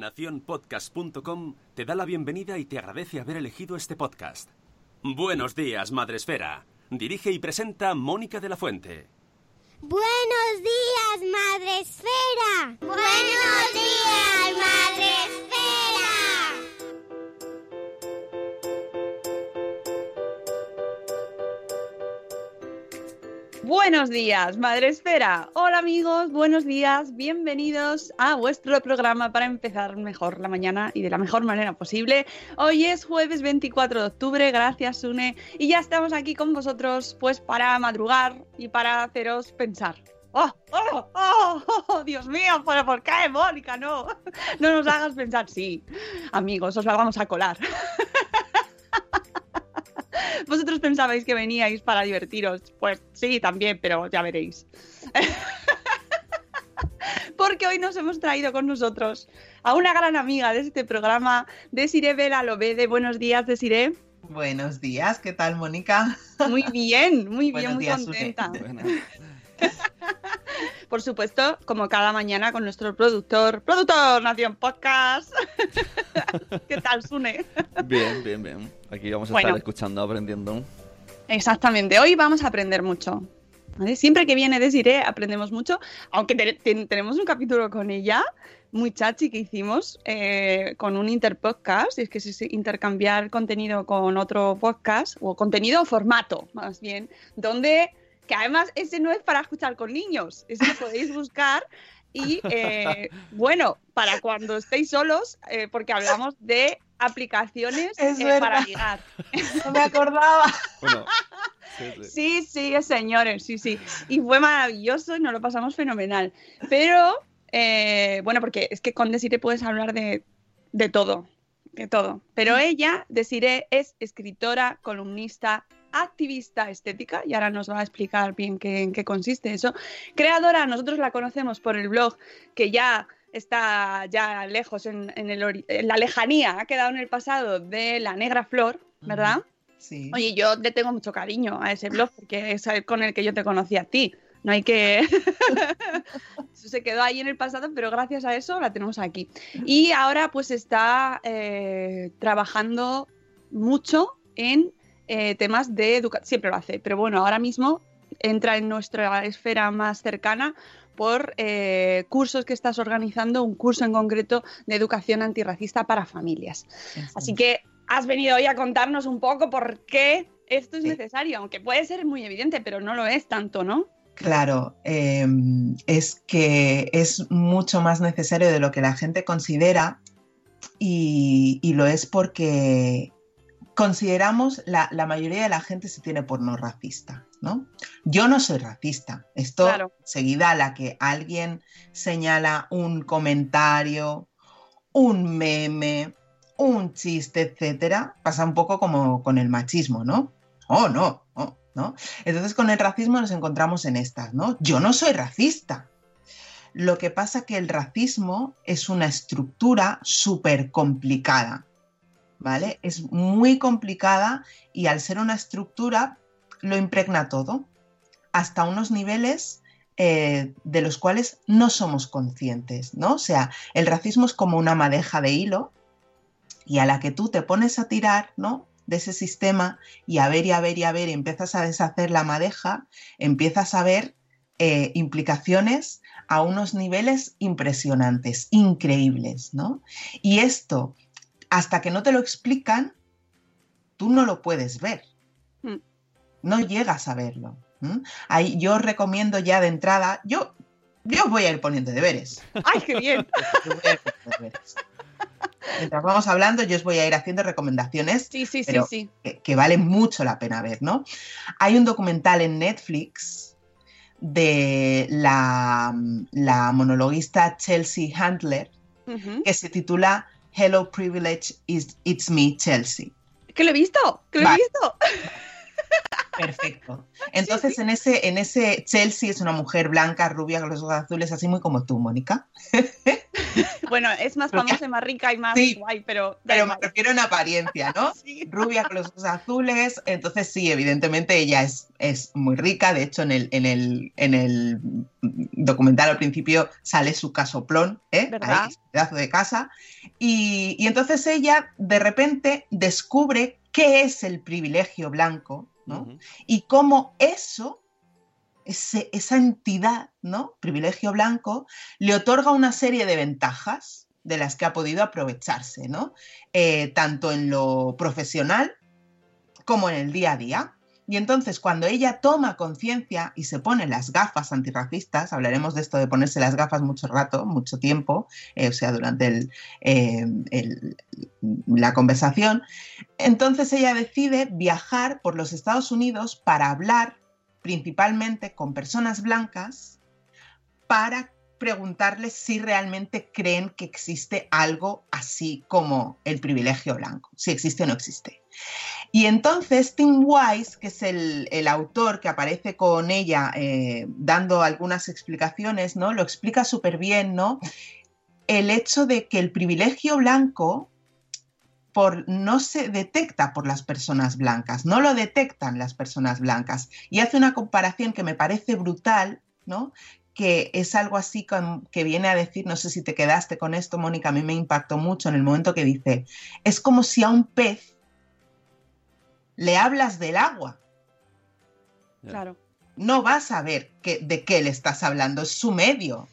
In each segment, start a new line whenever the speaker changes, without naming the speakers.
Naciónpodcast.com te da la bienvenida y te agradece haber elegido este podcast. Buenos días, Madresfera. Dirige y presenta Mónica de la Fuente.
Buenos días, Madre Esfera. Buenos días, Madre
Buenos días, Madre Esfera. Hola amigos, buenos días, bienvenidos a vuestro programa para empezar mejor la mañana y de la mejor manera posible. Hoy es jueves 24 de octubre, gracias Sune, y ya estamos aquí con vosotros pues para madrugar y para haceros pensar. ¡Oh, oh, oh, oh, Dios mío! ¿Pero por qué, Mónica? No, no nos hagas pensar. Sí, amigos, os la vamos a colar. ¿Vosotros pensabais que veníais para divertiros? Pues sí, también, pero ya veréis. Porque hoy nos hemos traído con nosotros a una gran amiga de este programa, Desiree Vela Lobede. Buenos días, Desiree.
Buenos días, ¿qué tal, Mónica?
Muy bien, muy bien,
Buenos
muy
días,
contenta. Por supuesto, como cada mañana con nuestro productor, productor Nación Podcast. ¿Qué tal, Sune?
Bien, bien, bien. Aquí vamos a
Bueno.
estar escuchando, aprendiendo.
Exactamente, hoy vamos a aprender mucho. ¿vale? Siempre que viene Desiree aprendemos mucho, aunque te- te- tenemos un capítulo con ella muy chachi que hicimos eh, con un interpodcast, y es que es intercambiar contenido con otro podcast, o contenido o formato, más bien, donde, que además ese no es para escuchar con niños, ese lo podéis buscar y, eh, bueno, para cuando estéis solos, eh, porque hablamos de aplicaciones
Es
eh,
verdad.
para ligar.
No me acordaba.
Bueno, sí, sí.
Sí, sí, señores, sí, sí. Y fue maravilloso y nos lo pasamos fenomenal. Pero, eh, bueno, porque es que con Desire puedes hablar de, de todo, de todo. Pero ella, Desire, es escritora, columnista, activista estética, y ahora nos va a explicar bien qué, en qué consiste eso. Creadora, nosotros la conocemos por el blog que ya está ya lejos en, en el en la lejanía, ha quedado en el pasado de La Negra Flor, ¿verdad?
Sí.
Oye, yo le tengo mucho cariño a ese blog porque es el con el que yo te conocí a ti. No hay que. Eso se quedó ahí en el pasado, pero gracias a eso la tenemos aquí. Y ahora, pues está eh, trabajando mucho en eh, temas de educación. Siempre lo hace, pero bueno, ahora mismo entra en nuestra esfera más cercana por eh, cursos que estás organizando, un curso en concreto de educación antirracista para familias. Así que has venido hoy a contarnos un poco por qué esto es
Sí.
necesario, aunque puede ser muy evidente, pero no lo es tanto, ¿no?
Claro, eh, es que es mucho más necesario de lo que la gente considera y, y lo es porque consideramos, la, la mayoría de la gente se tiene por no racista, ¿no? Yo no soy racista. Esto,
Claro.
seguida a la que alguien señala un comentario, un meme, un chiste, etcétera, pasa un poco como con el machismo, ¿no? Oh, no, oh, ¿no? Entonces con el racismo nos encontramos en estas, ¿no? Yo no soy racista. Lo que pasa que el racismo es una estructura súper complicada, ¿vale? Es muy complicada y al ser una estructura lo impregna todo, hasta unos niveles eh, de los cuales no somos conscientes, ¿no? O sea, el racismo es como una madeja de hilo y a la que tú te pones a tirar, ¿no? de ese sistema y a ver y a ver y a ver y empiezas a deshacer la madeja, empiezas a ver eh, implicaciones a unos niveles impresionantes, increíbles, ¿no? Y esto, hasta que no te lo explican, tú no lo puedes ver.
Mm.
No llegas a verlo. ¿m? Ahí yo recomiendo ya de entrada, yo, yo os voy a ir poniendo deberes.
¡Ay, qué bien!
Yo voy a ir poniendo deberes. Mientras vamos hablando, yo os voy a ir haciendo recomendaciones
Sí, sí,
Pero-
sí.
que, que vale mucho la pena ver, ¿no? Hay un documental en Netflix de la, la monologuista Chelsea Handler que se titula Hello Privilege, is, It's Me, Chelsea.
Que lo he visto, que lo
Vale.
he visto.
Perfecto. Entonces, En, ese, en ese Chelsea es una mujer blanca, rubia, con los ojos azules, así muy como tú, Mónica.
Bueno, es más famosa y más rica y más
Sí,
guay, pero.
Pero me refiero en apariencia, ¿no?
Sí.
rubia con los ojos azules, entonces sí, evidentemente ella es, es muy rica, de hecho en el, en, el, en el documental al principio sale su casoplón, ¿eh?
¿Verdad?
Ahí, pedazo de casa, y, y entonces ella de repente descubre qué es el privilegio blanco, y cómo eso, ese- esa entidad, ¿no? Privilegio blanco, le otorga una serie de ventajas de las que ha podido aprovecharse, ¿no? Eh, tanto en lo profesional como en el día a día. Y entonces cuando ella toma conciencia y se pone las gafas antirracistas, hablaremos de esto de ponerse las gafas mucho rato, mucho tiempo, eh, o sea, durante eh, la conversación, entonces ella decide viajar por los Estados Unidos para hablar principalmente con personas blancas para preguntarles si realmente creen que existe algo así como el privilegio blanco, si existe o no existe. Y entonces Tim Wise, que es el, el autor que aparece con ella eh, dando algunas explicaciones, ¿no? Lo explica súper bien, ¿no? El hecho de que el privilegio blanco por, no se detecta por las personas blancas, no lo detectan las personas blancas. Y hace una comparación que me parece brutal, ¿no? que es algo así que viene a decir, no sé si te quedaste con esto, Mónica, a mí me impactó mucho en el momento que dice, es como si a un pez le hablas del agua.
Claro.
no vas a ver que- de qué le estás hablando, es su medio,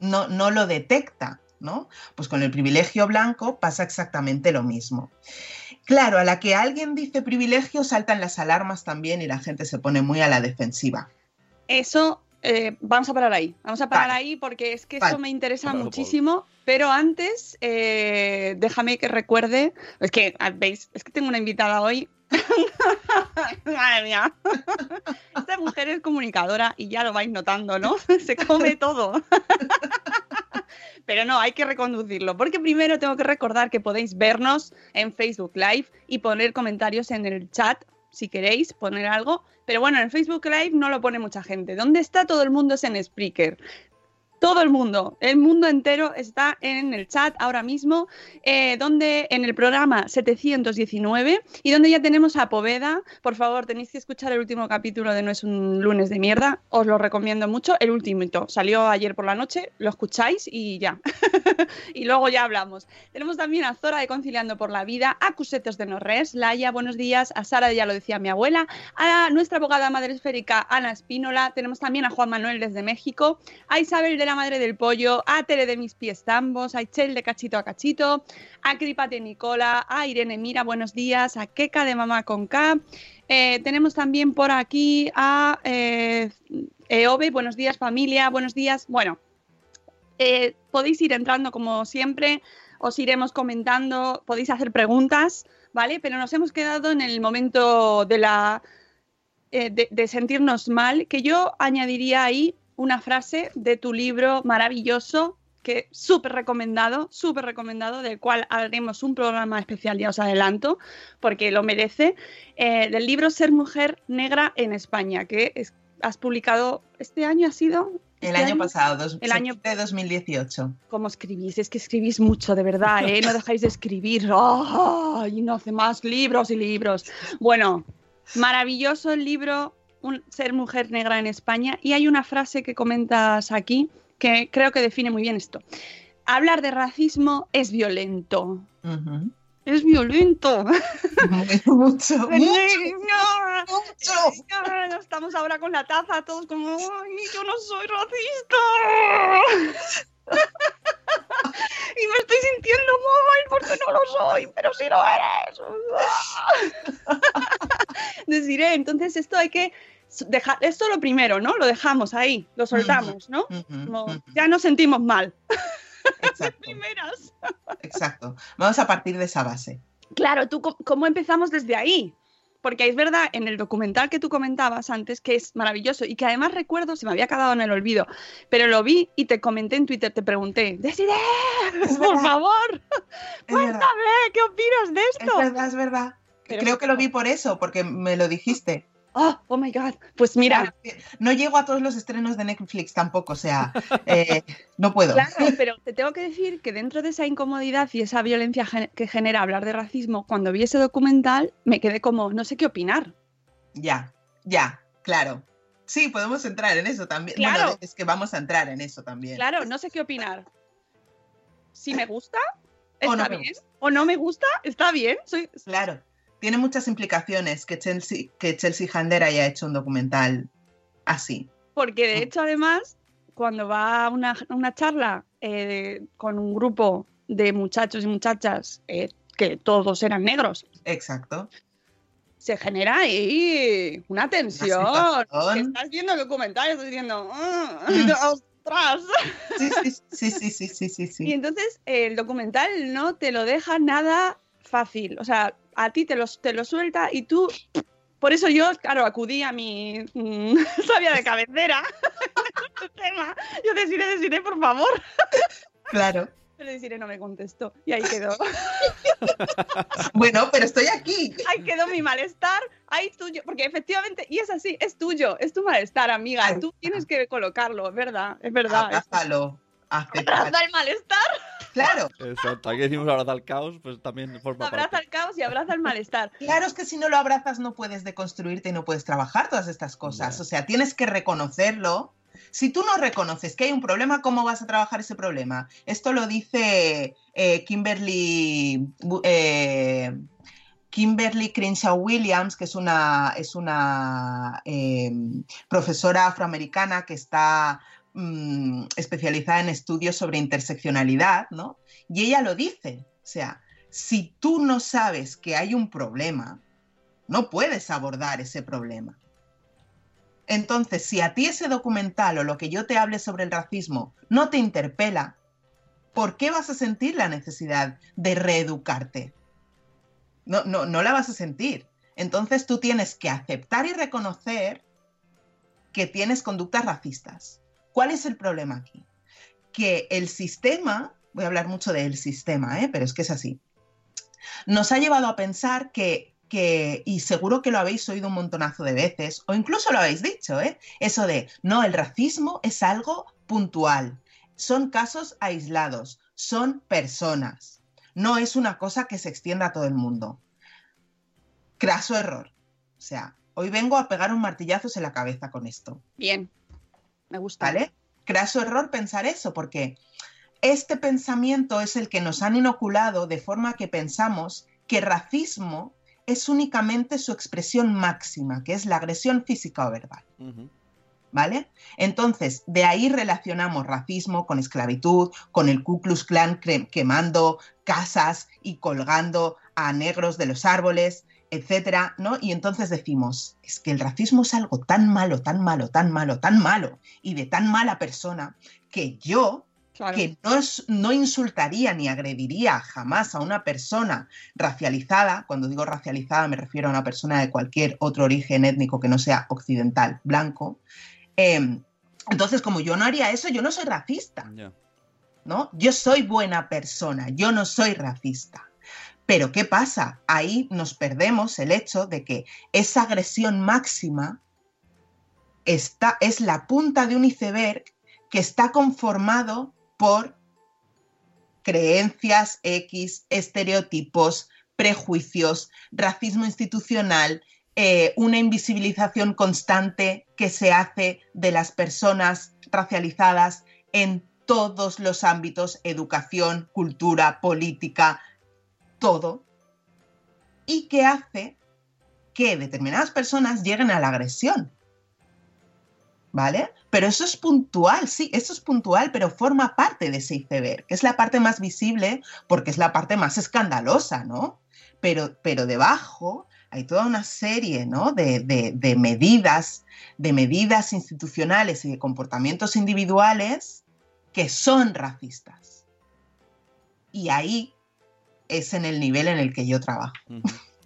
no, no lo detecta, ¿no? Pues con el privilegio blanco pasa exactamente lo mismo. Claro, a la que alguien dice privilegio saltan las alarmas también y la gente se pone muy a la defensiva.
Eso, eh, vamos a parar ahí. Vamos a parar
Vale.
ahí porque es que
Vale.
eso me interesa
Claro,
muchísimo. Pero antes, eh, déjame que recuerde. Es que, ah, veis, es que tengo una invitada hoy. Madre mía. Esta mujer es comunicadora y ya lo vais notando, ¿no? Se come todo. Pero no, hay que reconducirlo, porque primero tengo que recordar que podéis vernos en Facebook Live y poner comentarios en el chat si queréis poner algo. Pero bueno, en Facebook Live no lo pone mucha gente. ¿Dónde está todo el mundo? Es en Spreaker. Todo el mundo, el mundo entero está en el chat ahora mismo, eh, donde en el programa 719 y donde ya tenemos a Poveda. Por favor, tenéis que escuchar el último capítulo de No es un lunes de mierda. Os lo recomiendo mucho. El último salió ayer por la noche, lo escucháis y ya. y luego ya hablamos. Tenemos también a Zora de Conciliando por la Vida, a Cusetos de Norres, Laia, buenos días, a Sara, ya lo decía mi abuela, a nuestra abogada madre esférica, Ana Espínola, tenemos también a Juan Manuel desde México, a Isabel de Madre del Pollo, a Tere de Mis Pies Tambos, a Ichel de Cachito a Cachito, a Cripate Nicola, a Irene Mira, buenos días, a Keka de Mamá con K. Eh, tenemos también por aquí a eh, Eove, buenos días familia, buenos días. Bueno, eh, podéis ir entrando como siempre, os iremos comentando, podéis hacer preguntas, ¿vale? Pero nos hemos quedado en el momento de la eh, de sentirnos mal, que yo añadiría ahí una frase de tu libro maravilloso, que súper recomendado, súper recomendado, del cual haremos un programa especial, ya os adelanto, porque lo merece, eh, del libro Ser mujer negra en España, que es- has publicado este año, ha sido
El
¿Este
año pasado, dos,
El año-
de 2018.
¿Cómo escribís? Es que escribís mucho, de verdad, ¿eh? No dejáis de escribir. ¡Ay! no hace más libros y libros. Bueno, maravilloso el libro Un- Ser mujer negra en España. Y hay una frase que comentas aquí que creo que define muy bien esto. Hablar de racismo es violento. Es violento.
mucho, mucho,
No,
mucho.
no, Estamos ahora con la taza, todos como, "Ay, yo no soy racista. y me estoy sintiendo mal porque no lo soy, pero sí lo eres. Deciré, entonces esto hay que dejar, esto lo primero, ¿no? Lo dejamos ahí, lo soltamos, ¿no? Como, ya nos sentimos mal.
Exacto,
Primeras.
exacto. Vamos a partir de esa base.
Claro, tú, ¿cómo empezamos desde ahí? Porque es verdad, en el documental que tú comentabas antes, que es maravilloso y que además recuerdo, se me había quedado en el olvido, pero lo vi y te comenté en Twitter, te pregunté, Desiree,
Es
por favor,
Es
cuéntame, ¿qué opinas de
es
esto?
verdad, es verdad.
Pero
Creo que lo vi por eso, porque me lo dijiste.
Oh, oh my God, pues mira,
No llego a todos los estrenos de Netflix tampoco, o sea, eh, no puedo.
claro, pero te tengo que decir que dentro de esa incomodidad y esa violencia que genera hablar de racismo, cuando vi ese documental me quedé como, no sé qué opinar.
Ya, ya, claro. Sí, podemos entrar en eso también.
Claro.
Bueno, es que vamos a entrar en eso también.
Claro, no sé qué opinar. Si me gusta,
O
está
no me
bien. O no me gusta, está bien. Soy...
Claro. Tiene muchas implicaciones que Chelsea, que Chelsea Handler haya hecho un documental así.
Porque de
Mm.
hecho, además, cuando va a una, una charla eh, con un grupo de muchachos y muchachas eh, que todos eran negros,
Exacto.
se genera ahí una tensión. Que estás viendo el documental y estás diciendo, "Ah,
Mm.
¡ostras!
Sí, sí, sí, sí, sí, sí, sí,
Y entonces el documental no te lo deja nada fácil. O sea, a ti te lo, te lo suelta y tú. Por eso yo, claro, acudí a mi mm, sabia de cabecera. tema. Yo deciré, deciré, por favor.
Claro.
Pero deciré, no me contestó. Y ahí quedó.
Bueno, pero estoy aquí.
Ahí quedó mi malestar. Ahí tuyo. Porque efectivamente, y es así, es tuyo. Es tu malestar, amiga. Tú tienes que colocarlo, es verdad. Es verdad.
Abrázalo. Acepta.
Abraza el malestar.
Claro.
Exacto, aquí decimos abraza al caos, pues también forma
Abraza
parte.
el caos y abraza el malestar.
Claro, es que si no lo abrazas no puedes deconstruirte y no puedes trabajar todas estas cosas. O sea, tienes que reconocerlo. Si tú no reconoces que hay un problema, ¿cómo vas a trabajar ese problema? Esto lo dice eh, Kimberly, eh, Kimberly Crenshaw Williams, que es una, es una eh, profesora afroamericana que está mm, especializada en estudios sobre interseccionalidad, ¿no? Y ella lo dice. O sea, si tú no sabes que hay un problema, no puedes abordar ese problema. Entonces, si a ti ese documental o lo que yo te hable sobre el racismo no te interpela, ¿por qué vas a sentir la necesidad de reeducarte? No, no, no la vas a sentir. Entonces tú tienes que aceptar y reconocer que tienes conductas racistas. ¿Cuál es el problema aquí? Que el sistema, voy a hablar mucho del sistema, ¿eh? pero es que es así, nos ha llevado a pensar que, que, y seguro que lo habéis oído un montonazo de veces, o incluso lo habéis dicho, ¿eh? eso de, no, el racismo es algo puntual, son casos aislados, son personas, no es una cosa que se extienda a todo el mundo. Craso error. O sea, hoy vengo a pegar un martillazos en la cabeza con esto.
Bien. Me gusta.
¿Vale? Craso error pensar eso, porque este pensamiento es el que nos han inoculado de forma que pensamos que racismo es únicamente su expresión máxima, que es la agresión física o verbal. ¿Vale? Entonces, de ahí relacionamos racismo con esclavitud, con el Ku Klux Klan quemando casas y colgando a negros de los árboles, etcétera, ¿no? Y entonces decimos, es que el racismo es algo tan malo, tan malo, tan malo, tan malo y de tan mala persona que yo,
Claro.
que no, es- no insultaría ni agrediría jamás a una persona racializada, cuando digo racializada me refiero a una persona de cualquier otro origen étnico que no sea occidental, blanco, eh, entonces como yo no haría eso, yo no soy racista. ¿no? Yo soy buena persona, yo no soy racista. Pero ¿qué pasa? Ahí nos perdemos el hecho de que esa agresión máxima está, es la punta de un iceberg que está conformado por creencias X, estereotipos, prejuicios, racismo institucional, eh, una invisibilización constante que se hace de las personas racializadas en todos los ámbitos, educación, cultura, política, todo, y que hace que determinadas personas lleguen a la agresión. ¿Vale? Pero eso es puntual, sí, eso es puntual, pero forma parte de ese iceberg, que es la parte más visible porque es la parte más escandalosa, ¿no? Pero, pero debajo hay toda una serie ¿no? de, de, medidas, de medidas institucionales y de comportamientos individuales que son racistas. Y ahí es en el nivel en el que yo trabajo.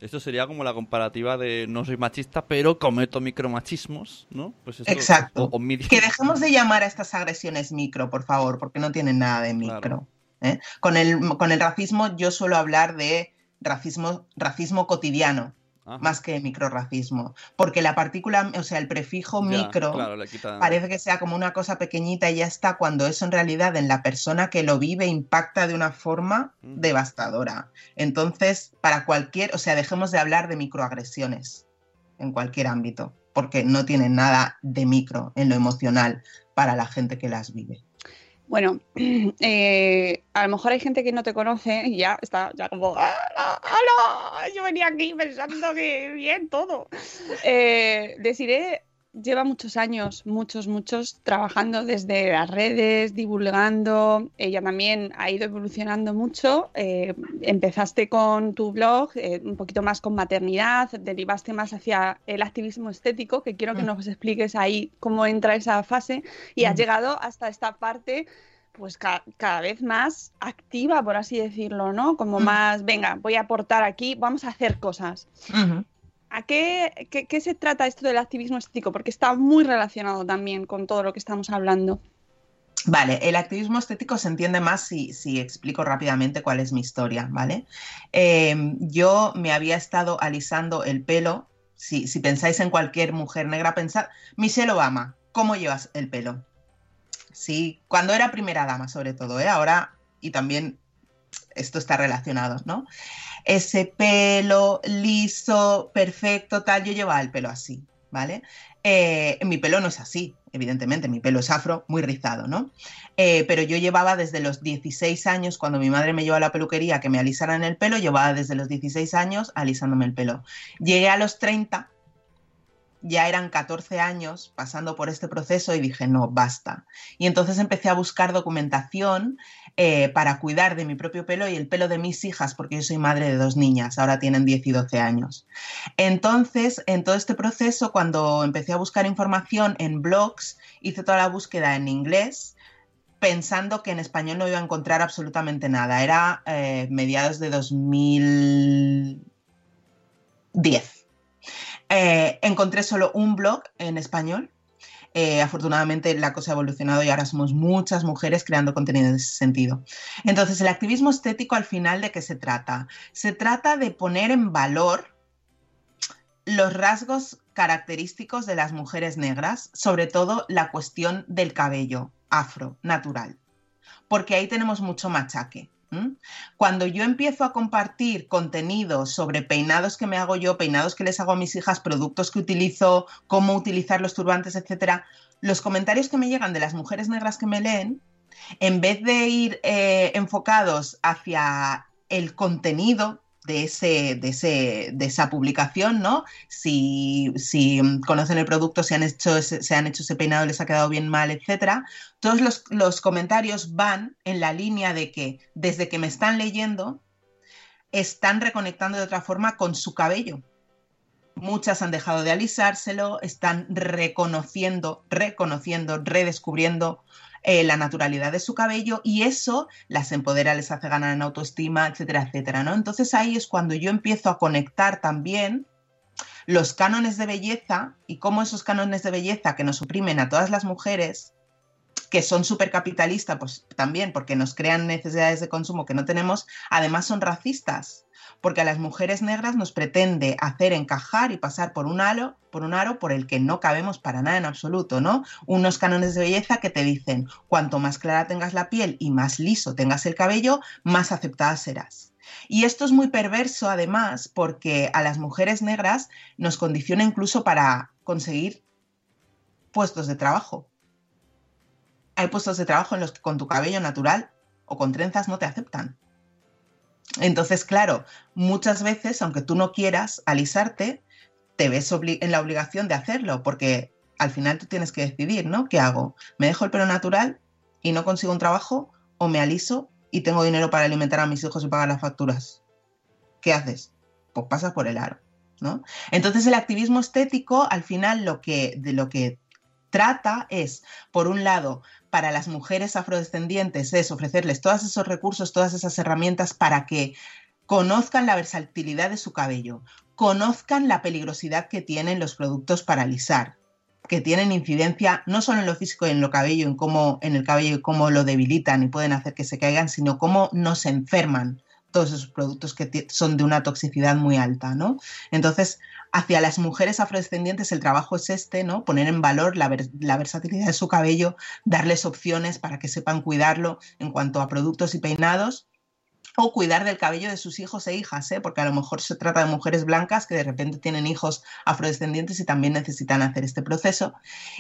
Esto sería como la comparativa de no soy machista, pero cometo micromachismos, ¿no?
Pues Exacto. Que dejemos de llamar a estas agresiones micro, por favor, porque no tienen nada de micro. ¿eh? Con, el, con el racismo yo suelo hablar de racismo, racismo cotidiano más que microracismo. Porque la partícula, o sea, el prefijo micro parece que sea como una cosa pequeñita y ya está, cuando eso en realidad en la persona que lo vive impacta de una forma devastadora. Entonces, para cualquier, o sea, dejemos de hablar de microagresiones en cualquier ámbito, porque no tienen nada de micro en lo emocional para la gente que las vive.
Bueno, eh, a lo mejor hay gente que no te conoce y ya está, ya como, ¡Hala, Yo venía aquí pensando que bien todo. Eh, deciré lleva muchos años, muchos, muchos, trabajando desde las redes, divulgando. Ella también ha ido evolucionando mucho. Eh, empezaste con tu blog, eh, un poquito más con maternidad, derivaste más hacia el activismo estético, que quiero que mm. nos expliques ahí cómo entra esa fase, y has mm. llegado hasta esta parte pues cada vez más activa, por así decirlo, ¿no? Como mm. más, venga, voy a aportar aquí, vamos a hacer cosas. ¿A qué, se trata esto del activismo estético? Porque está muy relacionado también con todo lo que estamos hablando.
Vale, el activismo estético se entiende más si, explico rápidamente cuál es mi historia, ¿vale? Em, yo me había estado alisando el pelo, si, pensáis en cualquier mujer negra, pensad, Michelle Obama, ¿cómo llevas el pelo? Sí, cuando era primera dama sobre todo, ¿eh? Ahora, y también esto está relacionado, ¿no? Ese pelo liso, perfecto, tal, yo llevaba el pelo así, ¿vale? Eh, mi pelo no es así, evidentemente, mi pelo es afro, muy rizado, ¿no? Eh, pero yo llevaba desde los 16 años, cuando mi madre me llevó a la peluquería que me alisaran el pelo, llevaba desde los 16 años alisándome el pelo. Llegué a los 30 ya eran 14 años pasando por este proceso y dije, no, basta. Y entonces empecé a buscar documentación eh, para cuidar de mi propio pelo y el pelo de mis hijas, porque yo soy madre de dos niñas, ahora tienen 10 y 12 años. Entonces, en todo este proceso, cuando empecé a buscar información en blogs, hice toda la búsqueda en inglés pensando que en español no iba a encontrar absolutamente nada. Era eh, mediados de 2010. Eh, encontré solo un blog en español. Eh, afortunadamente la cosa ha evolucionado y ahora somos muchas mujeres creando contenido en ese sentido. Entonces, el activismo estético al final de qué se trata? Se trata de poner en valor los rasgos característicos de las mujeres negras, sobre todo la cuestión del cabello afro, natural, porque ahí tenemos mucho machaque. Cuando yo empiezo a compartir contenido sobre peinados que me hago yo, peinados que les hago a mis hijas, productos que utilizo, cómo utilizar los turbantes, etcétera, los comentarios que me llegan de las mujeres negras que me leen, en vez de ir eh, enfocados hacia el contenido de, ese, de, ese, de esa publicación, ¿no? Si, si, conocen el producto, si han hecho se han hecho ese peinado, les ha quedado bien mal, etcétera. Todos los, los comentarios van en la línea de que desde que me están leyendo, están reconectando de otra forma con su cabello. Muchas han dejado de alisárselo, están reconociendo, reconociendo, redescubriendo eh, la naturalidad de su cabello y eso las empodera, les hace ganar en autoestima, etcétera, etcétera, ¿no? Entonces ahí es cuando yo empiezo a conectar también los cánones de belleza y cómo esos cánones de belleza que nos oprimen a todas las mujeres que son súper capitalistas, pues también porque nos crean necesidades de consumo que no tenemos, además son racistas, porque a las mujeres negras nos pretende hacer encajar y pasar por un aro, por un aro por el que no cabemos para nada en absoluto, ¿no? Unos cánones de belleza que te dicen, cuanto más clara tengas la piel y más liso tengas el cabello, más aceptada serás. Y esto es muy perverso además porque a las mujeres negras nos condiciona incluso para conseguir puestos de trabajo. Hay puestos de trabajo en los que con tu cabello natural o con trenzas no te aceptan. Entonces, claro, muchas veces, aunque tú no quieras alisarte, te ves en la obligación de hacerlo, porque al final tú tienes que decidir, ¿no? ¿Qué hago? ¿Me dejo el pelo natural y no consigo un trabajo? ¿O me aliso y tengo dinero para alimentar a mis hijos y pagar las facturas? ¿Qué haces? Pues pasas por el aro, ¿no? Entonces el activismo estético, al final, lo que, de lo que trata es, por un lado, para las mujeres afrodescendientes es ofrecerles todos esos recursos, todas esas herramientas para que conozcan la versatilidad de su cabello, conozcan la peligrosidad que tienen los productos para alisar, que tienen incidencia no solo en lo físico y en lo cabello, en cómo en el cabello y cómo lo debilitan y pueden hacer que se caigan, sino cómo nos enferman todos esos productos que son de una toxicidad muy alta, ¿no? Entonces, hacia las mujeres afrodescendientes el trabajo es este, ¿no? Poner en valor la, versatilidad de su cabello, darles opciones para que sepan cuidarlo en cuanto a productos y peinados o cuidar del cabello de sus hijos e hijas, ¿eh? porque a lo mejor se trata de mujeres blancas que de repente tienen hijos afrodescendientes y también necesitan hacer este proceso.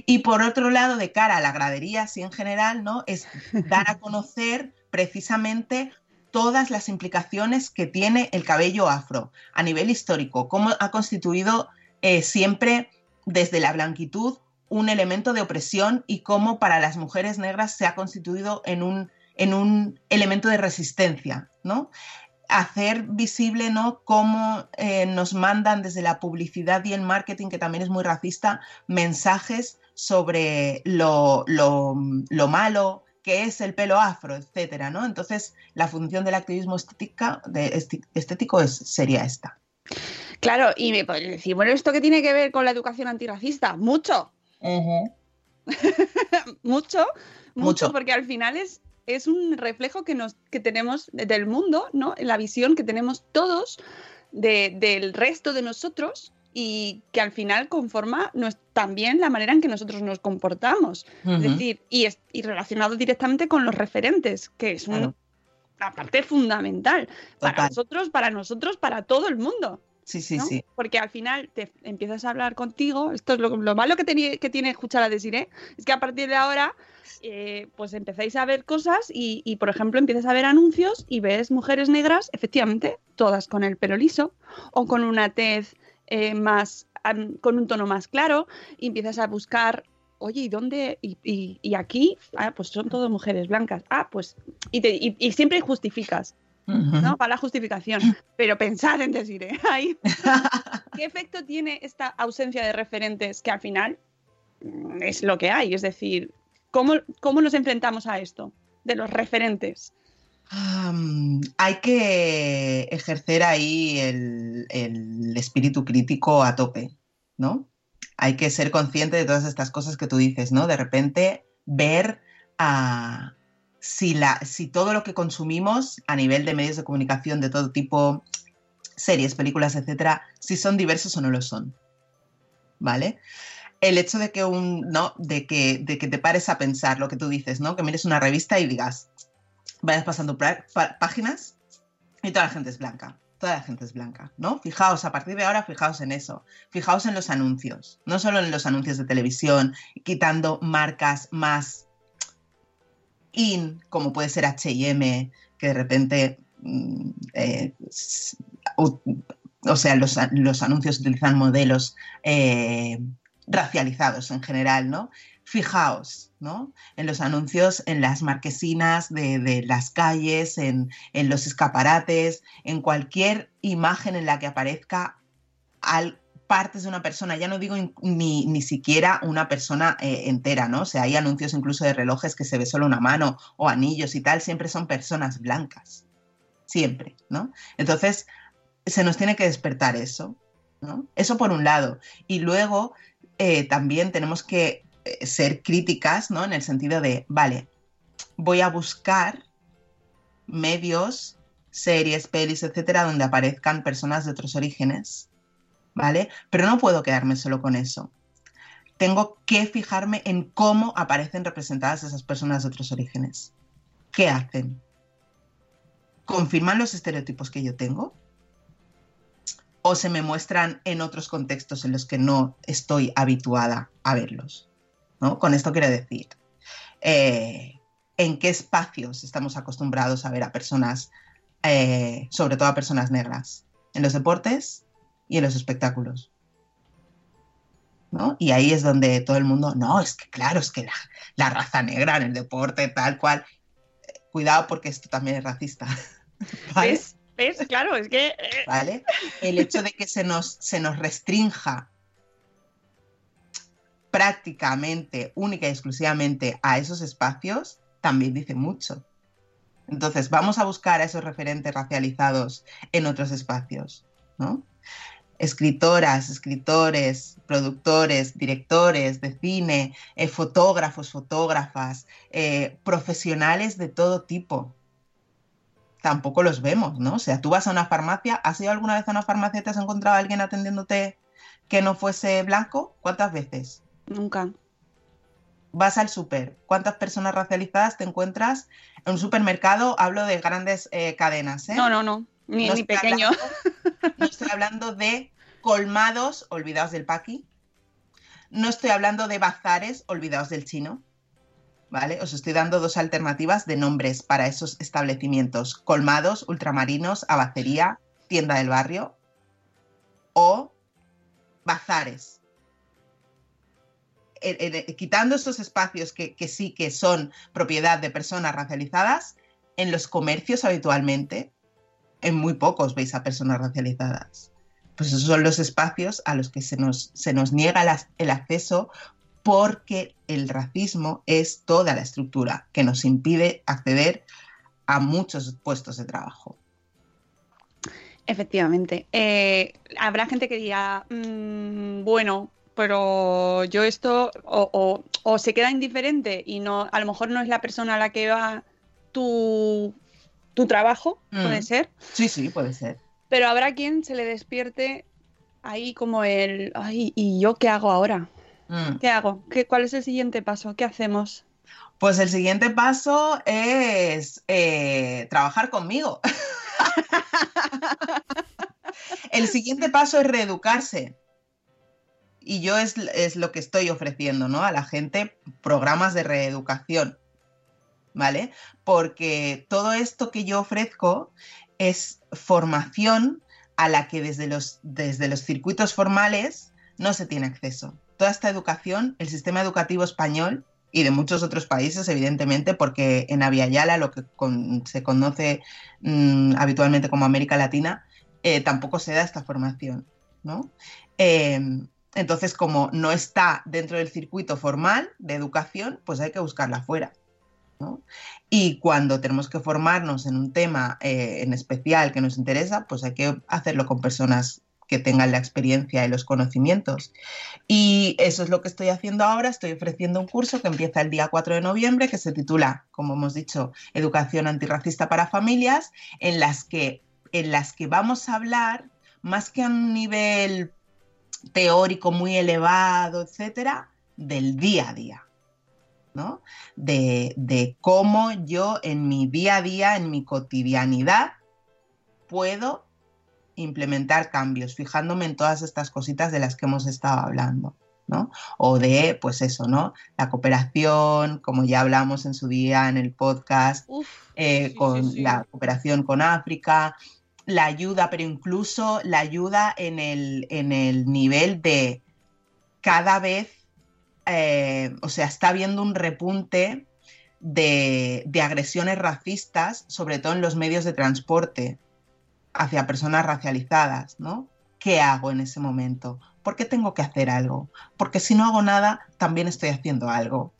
Y por otro lado, de cara a la gradería, así en general, ¿no? es dar a conocer precisamente todas las implicaciones que tiene el cabello afro a nivel histórico, cómo ha constituido eh, siempre desde la blanquitud un elemento de opresión y cómo para las mujeres negras se ha constituido en un, en un elemento de resistencia, ¿no? Hacer visible, ¿no? Cómo eh, nos mandan desde la publicidad y el marketing, que también es muy racista, mensajes sobre lo, lo, lo malo, qué es el pelo afro, etcétera, ¿no? Entonces, la función del activismo estética, de estético es, sería esta.
Claro, y me podría decir, bueno, ¿esto qué tiene que ver con la educación antirracista? Mucho. mucho, mucho, porque al final es, es un reflejo que, nos, que tenemos del mundo, ¿no? La visión que tenemos todos del resto de nosotros y que al final conforma también la manera en que nosotros nos comportamos. Es decir, y, es, y relacionado directamente con los referentes, que es una parte fundamental para nosotros, para nosotros, para todo el mundo.
Sí, sí, sí.
Porque al final te empiezas a hablar contigo. Esto es lo, malo que, que tiene escuchar a Desiree. Es que a partir de ahora, eh, pues empezáis a ver cosas y, y, por ejemplo, empiezas a ver anuncios y ves mujeres negras, efectivamente, todas con el pelo liso o con una tez eh, más, con un tono más claro y empiezas a buscar, oye, ¿y dónde? Y, aquí, ah, pues son todas mujeres blancas. Ah, pues, y, siempre justificas. ¿no? Para la justificación. Pero pensad en decir, ¿eh? ¿Qué efecto tiene esta ausencia de referentes que al final mm, es lo que hay? Es decir, ¿cómo, cómo nos enfrentamos a esto? De los referentes
hay que ejercer ahí el, espíritu crítico a tope, ¿no? Hay que ser consciente de todas estas cosas que tú dices, ¿no? De repente ver si, la, si todo lo que consumimos a nivel de medios de comunicación de todo tipo, series, películas, etcétera, si son diversos o no lo son. ¿Vale? el hecho de que un no de que, de que te pares a pensar lo que tú dices no que mires una revista y digas vayas pasando páginas y toda la gente es blanca. Toda la gente es blanca, ¿no? Fijaos, a partir de ahora, fijaos en eso. Fijaos en los anuncios, no solo en los anuncios de televisión, quitando marcas más in, como puede ser HM, que de repente, mm, eh, o sea, los, anuncios utilizan modelos eh, racializados en general, ¿no? Fijaos ¿no? en los anuncios, en las marquesinas de, las calles, en, los escaparates, en cualquier imagen en la que aparezca al, partes de una persona, ya no digo ni, ni siquiera una persona eh, entera, ¿no? O sea, hay anuncios incluso de relojes que se ve solo una mano o anillos y tal, siempre son personas blancas, siempre, ¿no? Entonces, se nos tiene que despertar eso, ¿no? Eso por un lado. Y luego, eh, también tenemos que ser críticas, ¿no? En el sentido de, vale, voy a buscar medios, series, pelis, etcétera, donde aparezcan personas de otros orígenes, ¿vale? Pero no puedo quedarme solo con eso. Tengo que fijarme en cómo aparecen representadas esas personas de otros orígenes. ¿Qué hacen? ¿Confirman los estereotipos que yo tengo? ¿O se me muestran en otros contextos en los que no estoy habituada a verlos? ¿No? Con esto quiero decir, eh, ¿en qué espacios estamos acostumbrados a ver a personas, eh, sobre todo a personas negras? ¿En los deportes y en los espectáculos? ¿no? Y ahí es donde todo el mundo, no, es que claro, es que la, la raza negra en el deporte, tal cual. Cuidado porque esto también es racista. ¿vale?
¿Ves? ¿Ves? Claro, es que... eh,
¿Vale? El hecho de que se nos, se nos restrinja prácticamente, única y exclusivamente a esos espacios, también dice mucho. Entonces, vamos a buscar a esos referentes racializados en otros espacios, ¿no? Escritoras, escritores, productores, directores de cine, eh, fotógrafos, fotógrafas, eh, profesionales de todo tipo. Tampoco los vemos, ¿no? O sea, tú vas a una farmacia, ¿has ido alguna vez a una farmacia y te has encontrado a alguien atendiéndote que no fuese blanco? ¿Cuántas veces?
Nunca.
vas al súper, ¿cuántas personas racializadas te encuentras? En un supermercado hablo de grandes eh, cadenas, ¿eh?
No, no, no. Ni,
No
ni pequeño.
hablando- no estoy hablando de colmados olvidados del paqui. No estoy hablando de bazares olvidados del chino. ¿Vale? Os estoy dando dos alternativas de nombres para esos establecimientos. Colmados, ultramarinos, abacería, tienda del barrio o bazares. Eh, eh, quitando esos espacios que, sí que son propiedad de personas racializadas, en los comercios habitualmente en muy pocos veis a personas racializadas. Pues esos son los espacios a los que se nos, se nos niega el acceso porque el racismo es toda la estructura que nos impide acceder a muchos puestos de trabajo.
Efectivamente. Eh, habrá gente que diga, "Mm, bueno, pero yo esto, o, o- o se queda indiferente y no, a lo mejor no es la persona a la que va tu, tu trabajo, puede
Mm.
ser,
Sí, sí, puede ser.
pero habrá quien se le despierte ahí como el, ay, ¿y yo qué hago ahora?
Mm.
¿Qué hago? ¿Qué, ¿Cuál es el siguiente paso? ¿Qué hacemos?
Pues el siguiente paso es eh, trabajar conmigo. el siguiente paso es reeducarse. Y yo es, es lo que estoy ofreciendo, ¿no? A la gente, programas de reeducación, ¿vale? Porque todo esto que yo ofrezco es formación a la que desde los, desde los circuitos formales no se tiene acceso. Toda esta educación, el sistema educativo español y de muchos otros países, evidentemente, porque en Aviala, lo que se conoce mm, habitualmente como América Latina, eh, tampoco se da esta formación, ¿no? Eh, entonces, como no está dentro del circuito formal de educación, pues hay que buscarla fuera. Y cuando tenemos que formarnos en un tema eh, en especial que nos interesa, pues hay que hacerlo con personas que tengan la experiencia y los conocimientos. Y eso es lo que estoy haciendo ahora. Estoy ofreciendo un curso que empieza el día 4 de noviembre, que se titula, como hemos dicho, Educación antirracista para familias, en las que, en las que vamos a hablar, más que a un nivel teórico muy elevado, etcétera, del día a día. ¿no? De, de cómo yo en mi día a día, en mi cotidianidad, puedo implementar cambios, fijándome en todas estas cositas de las que hemos estado hablando, ¿no? O de, pues eso, ¿no? La cooperación, como ya hablamos en su día en el podcast,
Uf,
eh,
sí,
con
sí, sí.
la cooperación con África, la ayuda, pero incluso la ayuda en el, en el nivel de cada vez, eh, o sea, está habiendo un repunte de, de agresiones racistas, sobre todo en los medios de transporte, hacia personas racializadas, ¿no? ¿Qué hago en ese momento? ¿Por qué tengo que hacer algo? Porque si no hago nada, también estoy haciendo algo.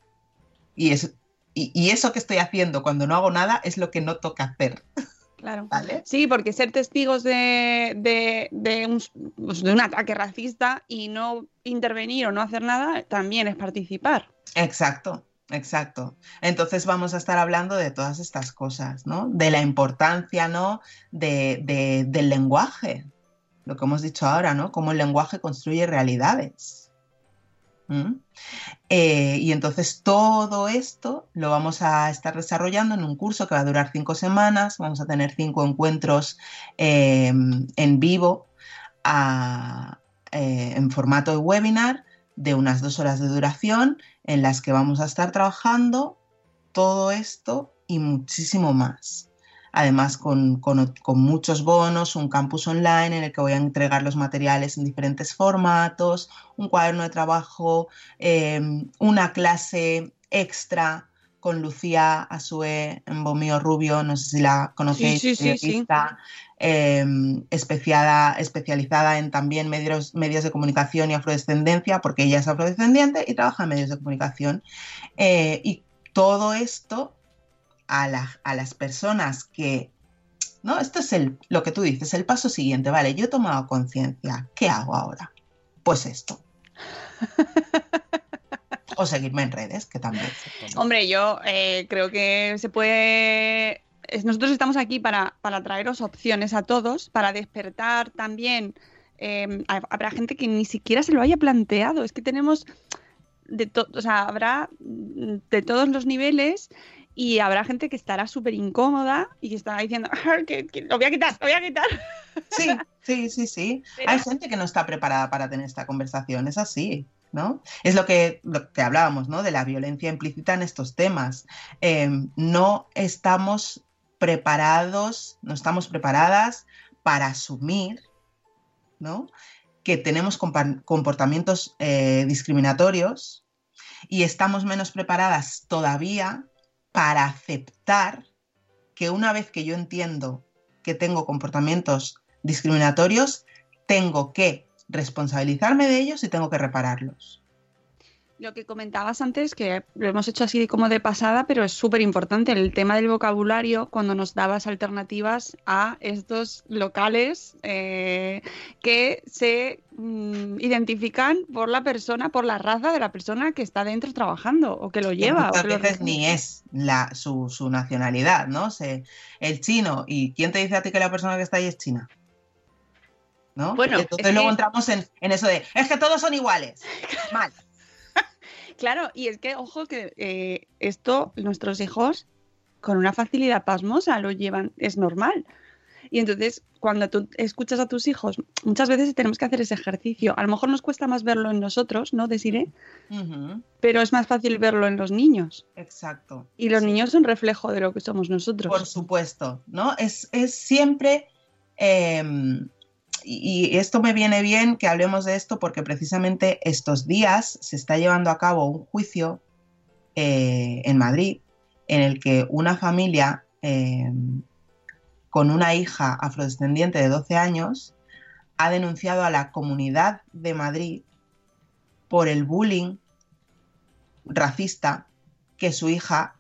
Y, es, y, y eso que estoy haciendo cuando no hago nada es lo que no toca hacer,
Claro.
¿vale?
Sí, porque ser testigos de, de, de un, pues, de un ataque racista y no intervenir o no hacer nada también es participar.
Exacto, exacto. Entonces vamos a estar hablando de todas estas cosas, ¿no? De la importancia, ¿no? De, de- del lenguaje, lo que hemos dicho ahora, ¿no? Cómo el lenguaje construye realidades. Eh, y entonces todo esto lo vamos a estar desarrollando en un curso que va a durar cinco semanas. Vamos a tener cinco encuentros eh, en vivo eh, en formato de webinar de unas dos horas de duración en las que vamos a estar trabajando todo esto y muchísimo más. Además, con, con- con muchos bonos, un campus online en el que voy a entregar los materiales en diferentes formatos, un cuaderno de trabajo, eh, una clase extra con Lucía Asue en Bomío Rubio, no sé si la conocéis,
Sí,
eh, especiada- especializada en también medios, medios de comunicación y afrodescendencia, porque ella es afrodescendiente y trabaja en medios de comunicación. Eh, y todo esto a, la- a las personas que, ¿no? Esto es el, lo que tú dices, el paso siguiente, vale, yo he tomado conciencia, ¿qué hago ahora? Pues esto. o seguirme en redes, que también.
Hombre, yo eh, creo que se puede. Nosotros estamos aquí para, para traeros opciones a todos, para despertar también. eh, ha- habrá gente que ni siquiera se lo haya planteado. Es que tenemos de todo, o sea, habrá de todos los niveles y habrá gente que estará súper incómoda y que estará diciendo, "Ah, que, que lo voy a quitar, lo voy a quitar.
Sí, sí, sí, sí.
Pero-
Hay gente que no está preparada para tener esta conversación, es así, ¿no? Es lo que, lo que hablábamos, ¿no? De la violencia implícita en estos temas. Eh, no estamos preparados, no estamos preparadas para asumir, ¿no? Que tenemos comportamientos eh, discriminatorios y estamos menos preparadas todavía para aceptar que una vez que yo entiendo que tengo comportamientos discriminatorios, tengo que responsabilizarme de ellos y tengo que repararlos.
Lo que comentabas antes, que lo hemos hecho así como de pasada, pero es súper importante el tema del vocabulario cuando nos dabas alternativas a estos locales eh, que se mm, identifican por la persona, por la raza de la persona que está dentro trabajando o que lo
Que
lleva. o
muchas
que
veces ni es la, su, su nacionalidad, ¿no? Se- el chino, ¿y quién te dice a ti que la persona que está ahí es china? ¿No?
Bueno,
Entonces
es
luego
que-
entramos en, en eso de, es que todos son iguales. Mal.
Claro, y es que, ojo, que eh, esto nuestros hijos con una facilidad pasmosa lo llevan, es normal. Y entonces, cuando tú escuchas a tus hijos, muchas veces tenemos que hacer ese ejercicio. A lo mejor nos cuesta más verlo en nosotros, ¿no?
Ujú,
pero es más fácil verlo en los niños.
Exacto.
Y los
Sí.
niños son reflejo de lo que somos nosotros.
Por supuesto, ¿no? Es, es siempre, eh, y, esto me viene bien que hablemos de esto porque precisamente estos días se está llevando a cabo un juicio eh, en Madrid en el que una familia eh, con una hija afrodescendiente de 12 años ha denunciado a la comunidad de Madrid por el bullying racista que su hija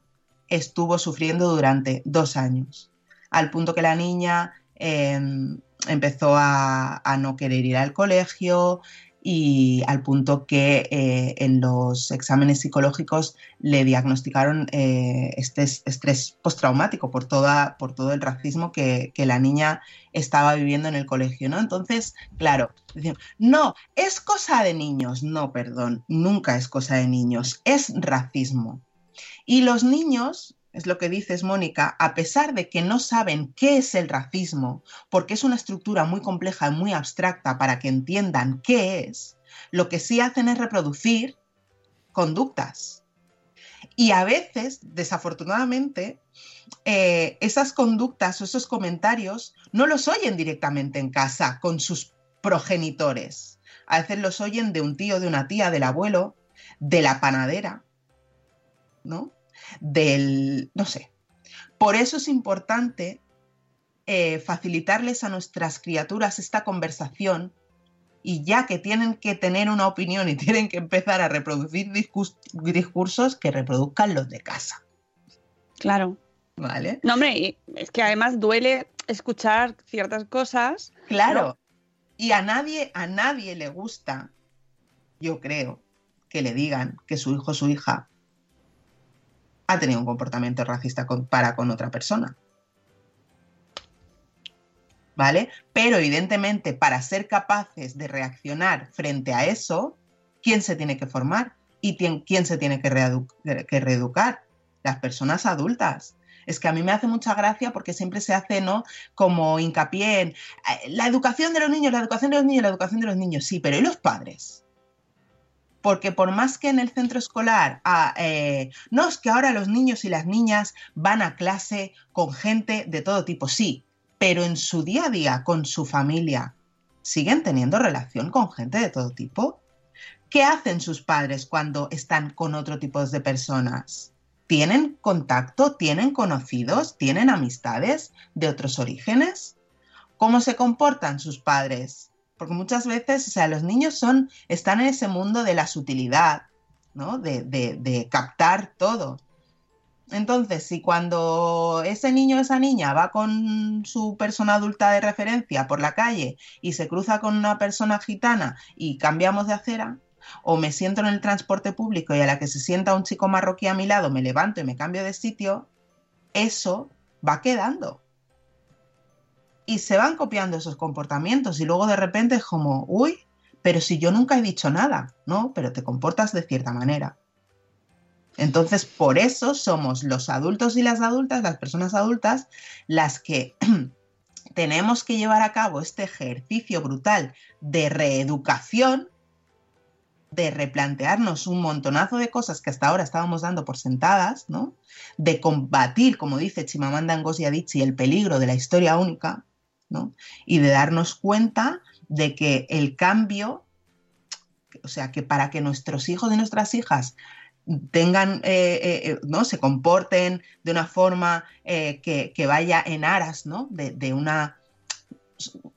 estuvo sufriendo durante dos años, al punto que la niña eh, empezó a, no querer ir al colegio y al punto que eh, en los exámenes psicológicos le diagnosticaron eh, este estrés postraumático por, toda, por todo el racismo que, la niña estaba viviendo en el colegio, ¿no? Entonces, claro, no, es cosa de niños. No, perdón, nunca es cosa de niños, es racismo. Y los niños, es lo que dices, Mónica, a pesar de que no saben qué es el racismo, porque es una estructura muy compleja y muy abstracta para que entiendan qué es, lo que sí hacen es reproducir conductas. Y a veces, desafortunadamente, eh, esas conductas o esos comentarios no los oyen directamente en casa con sus progenitores. A veces los oyen de un tío, de una tía, del abuelo, de la panadera, ¿no? Del, no sé. Por eso es importante eh, facilitarles a nuestras criaturas esta conversación y ya que tienen que tener una opinión y tienen que empezar a reproducir discursos, que reproduzcan los de casa,
Claro.
¿vale?
No, hombre, es que además duele escuchar ciertas cosas.
Claro.
¿no?
Y a nadie, a nadie le gusta, yo creo, que le digan que su hijo o su hija ha tenido un comportamiento racista para con otra persona. ¿Vale? Pero evidentemente para ser capaces de reaccionar frente a eso, ¿quién se tiene que formar? ¿Y quién se tiene que, que reeducar? Las personas adultas. Es que a mí me hace mucha gracia porque siempre se hace, ¿no? Como hincapié en eh, la educación de los niños, la educación de los niños, la educación de los niños. Sí, pero ¿y los padres? Porque por más que en el centro escolar, ah, eh, no, es que ahora los niños y las niñas van a clase con gente de todo tipo, sí, pero en su día a día, con su familia, ¿siguen teniendo relación con gente de todo tipo? ¿Qué hacen sus padres cuando están con otro tipo de personas? ¿Tienen contacto? ¿Tienen conocidos? ¿Tienen amistades de otros orígenes? ¿Cómo se comportan sus padres? Porque muchas veces, o sea, los niños son, están en ese mundo de la sutilidad, ¿no? De, de- de captar todo. Entonces, si cuando ese niño o esa niña va con su persona adulta de referencia por la calle y se cruza con una persona gitana y cambiamos de acera, o me siento en el transporte público y a la que se sienta un chico marroquí a mi lado me levanto y me cambio de sitio, eso va quedando. Y se van copiando esos comportamientos y luego de repente es como, uy, pero si yo nunca he dicho nada, ¿no? Pero te comportas de cierta manera. Entonces, por eso somos los adultos y las adultas, las personas adultas, las que tenemos que llevar a cabo este ejercicio brutal de reeducación, de replantearnos un montonazo de cosas que hasta ahora estábamos dando por sentadas, ¿no? De combatir, como dice Chimamanda Ngozi Adichie, el peligro de la historia única, Y de darnos cuenta de que el cambio, o sea, que para que nuestros hijos y nuestras hijas tengan, eh, eh, eh, ¿no? Se comporten de una forma que, vaya en aras, ¿no? De, de una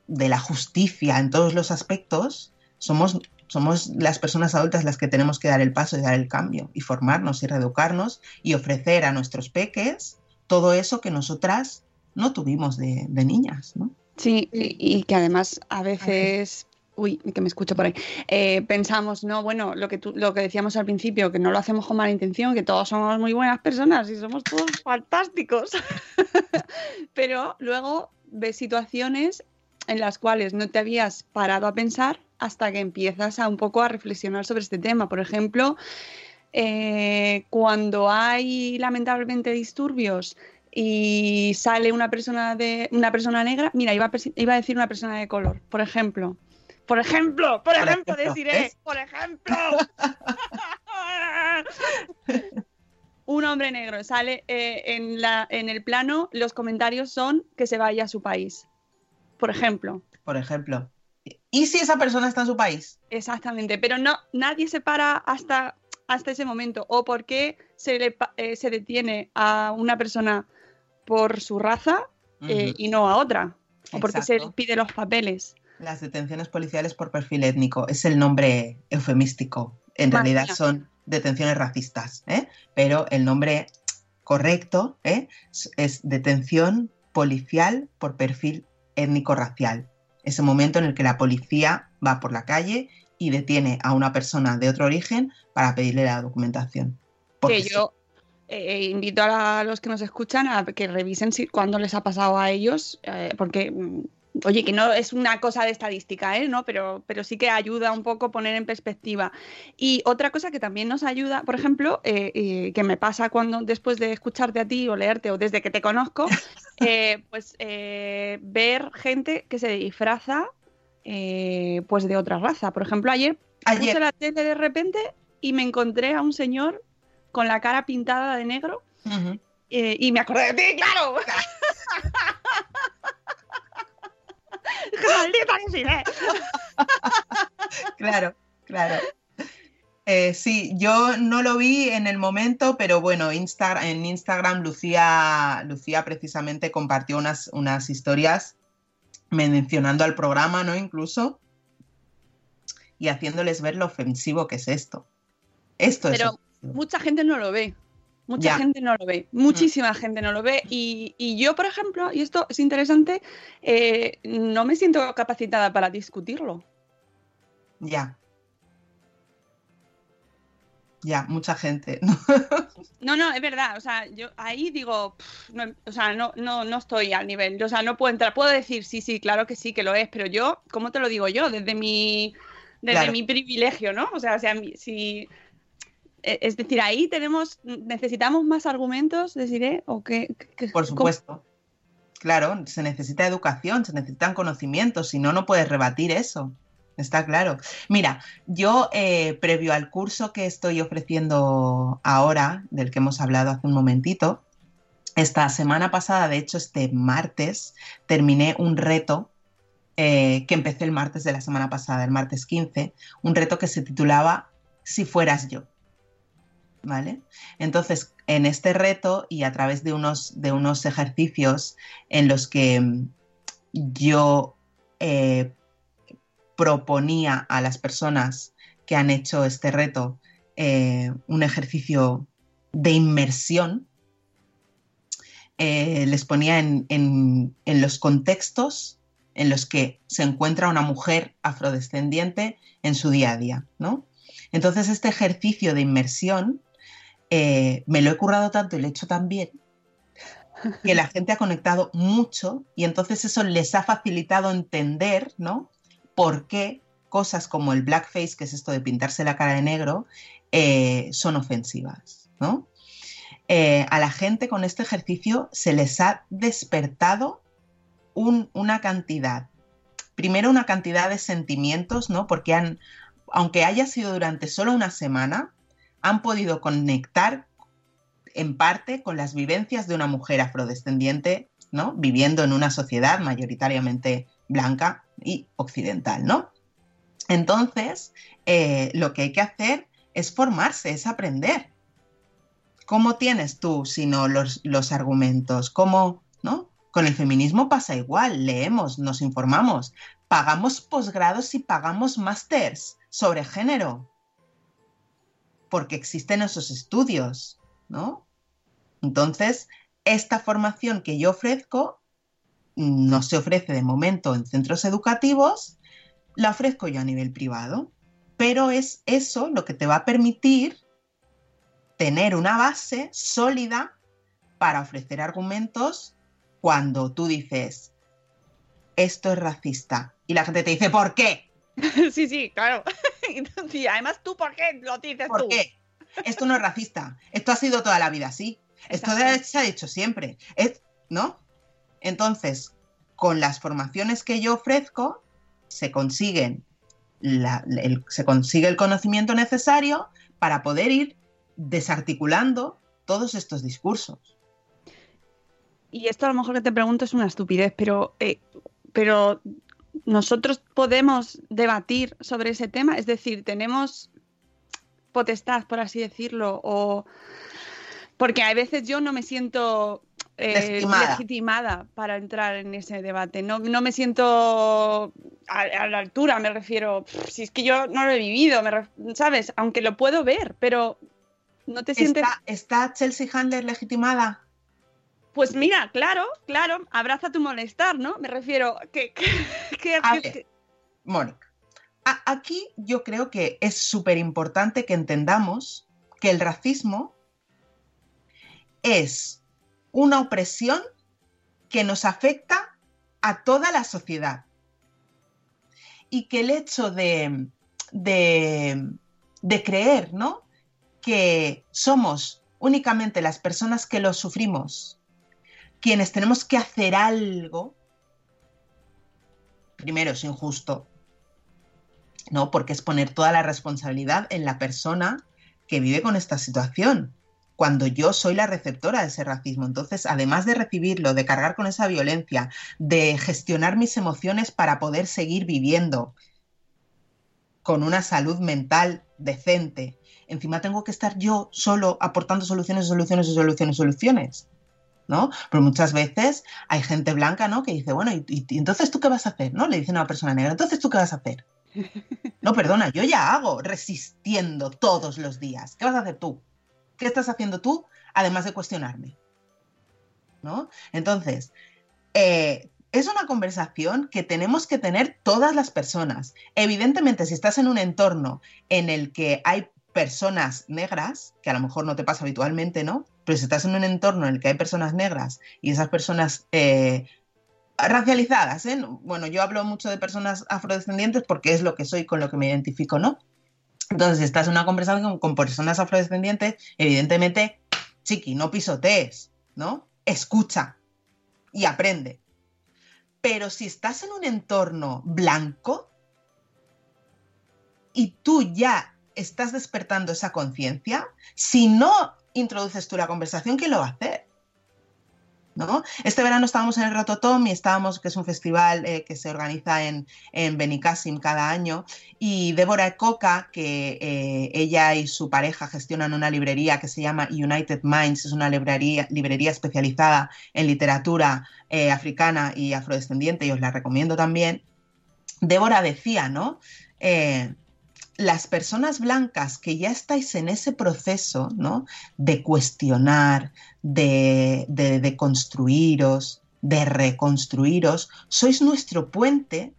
de la justicia en todos los aspectos, somos, somos las personas adultas las que tenemos que dar el paso y dar el cambio, y formarnos y reeducarnos y ofrecer a nuestros peques todo eso que nosotras no tuvimos de, de niñas, ¿no?
Sí, y, y que además a veces, uy, que me escucho por ahí, eh, pensamos, no, bueno, lo que, tú, lo que decíamos al principio, que no lo hacemos con mala intención, que todos somos muy buenas personas y somos todos fantásticos, pero luego ves situaciones en las cuales no te habías parado a pensar hasta que empiezas a un poco a reflexionar sobre este tema. Por ejemplo, eh, cuando hay lamentablemente disturbios y sale una persona de una persona negra, mira, iba a, iba a decir una persona de color, por ejemplo. Por ejemplo, por, ejemplo, deciré, por ejemplo. Un hombre negro sale eh, en, la, en el plano, los comentarios son que se vaya a su país. Por ejemplo.
Por ejemplo. ¿Y si esa persona está en su país?
Exactamente, pero no, nadie se para hasta, hasta ese momento. O por qué se, le, eh, se detiene a una persona por su raza eh, y no a otra. O porque se pide los papeles.
Las detenciones policiales por perfil étnico es el nombre eufemístico. En
Madre
realidad
mía.
son detenciones racistas, ¿eh? pero el nombre correcto ¿eh? es, es detención policial por perfil étnico-racial. Ese momento en el que la policía va por la calle y detiene a una persona de otro origen para pedirle la documentación. Porque
que
sí.
Yo eh, invito a, la- a los que nos escuchan a que revisen si, cuándo les ha pasado a ellos, eh, porque, mm, oye, que no es una cosa de estadística, ¿eh? ¿no? pero, pero sí que ayuda un poco a poner en perspectiva. Y otra cosa que también nos ayuda, por ejemplo, eh, eh, que me pasa cuando después de escucharte a ti o leerte o desde que te conozco, eh, pues eh, ver gente que se disfraza eh, pues de otra raza. Por ejemplo, ayer
Ayer.
puse la tele de repente y me encontré a un señor con la cara pintada de negro eh, y me acordé de ti, claro. ¡Maldita Nesiré!
Claro, claro. Eh, sí, yo no lo vi en el momento, pero bueno, Insta- en Instagram Lucía, Lucía precisamente compartió unas, unas historias mencionando al programa, ¿no? Incluso, y haciéndoles ver lo ofensivo que es esto. Esto es
Pero. Mucha gente no lo ve. Mucha
Ya. Mm.
gente no lo ve. Muchísima gente no lo ve. Y, y yo, por ejemplo, y esto es interesante, eh, no me siento capacitada para discutirlo.
Ya. Ya, mucha gente.
No, no, es verdad. O sea, yo ahí digo, pff, no, o sea, no, no, no estoy al nivel. O sea, no puedo entrar. Puedo decir, sí, sí, claro que sí, que lo es, pero yo, ¿cómo te lo digo yo? Desde mi, desde
Claro.
mi privilegio, ¿no? O sea, o sea, mi- si. E- Es decir, ahí tenemos, necesitamos más argumentos, deciré, o qué. qué-
Por
cómo-
supuesto. Claro, se necesita educación, se necesitan conocimientos, si no, no puedes rebatir eso. Está claro. Mira, yo eh, previo al curso que estoy ofreciendo ahora, del que hemos hablado hace un momentito, esta semana pasada, de hecho este martes, terminé un reto eh, que empecé el martes de la semana pasada, el martes 15, un reto que se titulaba Si fueras yo. ¿Vale? Entonces, en este reto y a través de unos, de unos ejercicios en los que mm, yo eh, proponía a las personas que han hecho este reto eh, un ejercicio de inmersión, eh, les ponía en, en- en los contextos en los que se encuentra una mujer afrodescendiente en su día a día, ¿no? Entonces, este ejercicio de inmersión eh, me lo he currado tanto y lo he hecho tan bien que la gente ha conectado mucho y entonces eso les ha facilitado entender, ¿no? Por qué cosas como el blackface, que es esto de pintarse la cara de negro, eh, son ofensivas, ¿no? Eh, a la gente con este ejercicio se les ha despertado un- una cantidad, primero una cantidad de sentimientos, ¿no? Porque han, aunque haya sido durante solo una semana, han podido conectar en parte con las vivencias de una mujer afrodescendiente, ¿no? Viviendo en una sociedad mayoritariamente blanca y occidental, ¿no? Entonces, eh, lo que hay que hacer es formarse, es aprender. ¿Cómo tienes tú, si no los, los argumentos? ¿Cómo, no? Con el feminismo pasa igual, leemos, nos informamos, pagamos posgrados y pagamos másters sobre género, porque existen esos estudios, ¿no? Entonces, esta formación que yo ofrezco no se ofrece de momento en centros educativos, la ofrezco yo a nivel privado, pero es eso lo que te va a permitir tener una base sólida para ofrecer argumentos cuando tú dices, esto es racista, y la gente te dice, ¿por qué?
Sí, sí, claro. Y además, ¿tú por qué lo dices
¿Por
tú?
qué? Esto no es racista. Esto ha sido toda la vida así. Esto se ha hecho siempre. Es- ¿No? Entonces, con las formaciones que yo ofrezco, se consiguen la- el, se consigue el conocimiento necesario para poder ir desarticulando todos estos discursos.
Y esto a lo mejor que te pregunto es una estupidez, pero, eh, pero nosotros podemos debatir sobre ese tema, es decir, tenemos potestad, por así decirlo, o porque a veces yo no me siento eh,
Legitimada.
legitimada para entrar en ese debate, no, no me siento a, a la altura, me refiero, si es que yo no lo he vivido, me ref- ¿sabes? Aunque lo puedo ver, pero no te sientes...
¿Está, está Chelsea Handler legitimada?
Pues mira, claro, claro, abraza tu molestar, ¿no? Me refiero que, que, que-
A
que-
ver.
que-
Mónica, a- aquí yo creo que es súper importante que entendamos que el racismo es una opresión que nos afecta a toda la sociedad. Y que el hecho de, de, de creer, ¿no? Que somos únicamente las personas que lo sufrimos, quienes tenemos que hacer algo, primero es injusto, ¿no? Porque es poner toda la responsabilidad en la persona que vive con esta situación, cuando yo soy la receptora de ese racismo. Entonces, además de recibirlo, de cargar con esa violencia, de gestionar mis emociones para poder seguir viviendo con una salud mental decente, encima tengo que estar yo solo aportando soluciones, soluciones, soluciones, soluciones. ¿No? Pero muchas veces hay gente blanca, ¿no? Que dice, bueno, ¿y, entonces tú qué vas a hacer? ¿No? Le dice a una persona negra, entonces tú qué vas a hacer? No, perdona, yo ya hago resistiendo todos los días. ¿Qué vas a hacer tú? ¿Qué estás haciendo tú además de cuestionarme? ¿No? Entonces, eh, es una conversación que tenemos que tener todas las personas. Evidentemente, si estás en un entorno en el que hay personas negras, que a lo mejor no te pasa habitualmente, ¿no? Pero si estás en un entorno en el que hay personas negras y esas personas eh, racializadas, ¿eh? Bueno, yo hablo mucho de personas afrodescendientes porque es lo que soy, con lo que me identifico, ¿no? Entonces, si estás en una conversación con personas afrodescendientes, evidentemente, chiqui, no pisotees, ¿no? Escucha y aprende. Pero si estás en un entorno blanco y tú ya estás despertando esa conciencia, si no introduces tú la conversación, ¿quién lo va a hacer? ¿No? Este verano estábamos en el Rototom y estábamos, que es un festival eh, que se organiza en, en Benicassim cada año, y Débora Coca, que eh, ella y su pareja gestionan una librería que se llama United Minds, es una librería, especializada en literatura eh, africana y afrodescendiente, y os la recomiendo también. Débora decía, ¿no? Las personas blancas que ya estáis en ese proceso, ¿no? De cuestionar, de, de, construiros, de reconstruiros, sois nuestro puente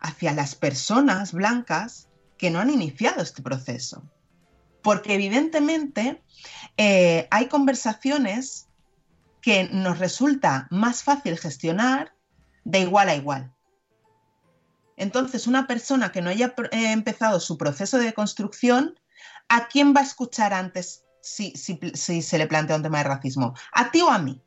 hacia las personas blancas que no han iniciado este proceso. Porque evidentemente eh, hay conversaciones que nos resulta más fácil gestionar de igual a igual. Entonces, una persona que no haya eh, empezado su proceso de construcción, ¿a quién va a escuchar antes si, se le plantea un tema de racismo? ¿A ti o a mí?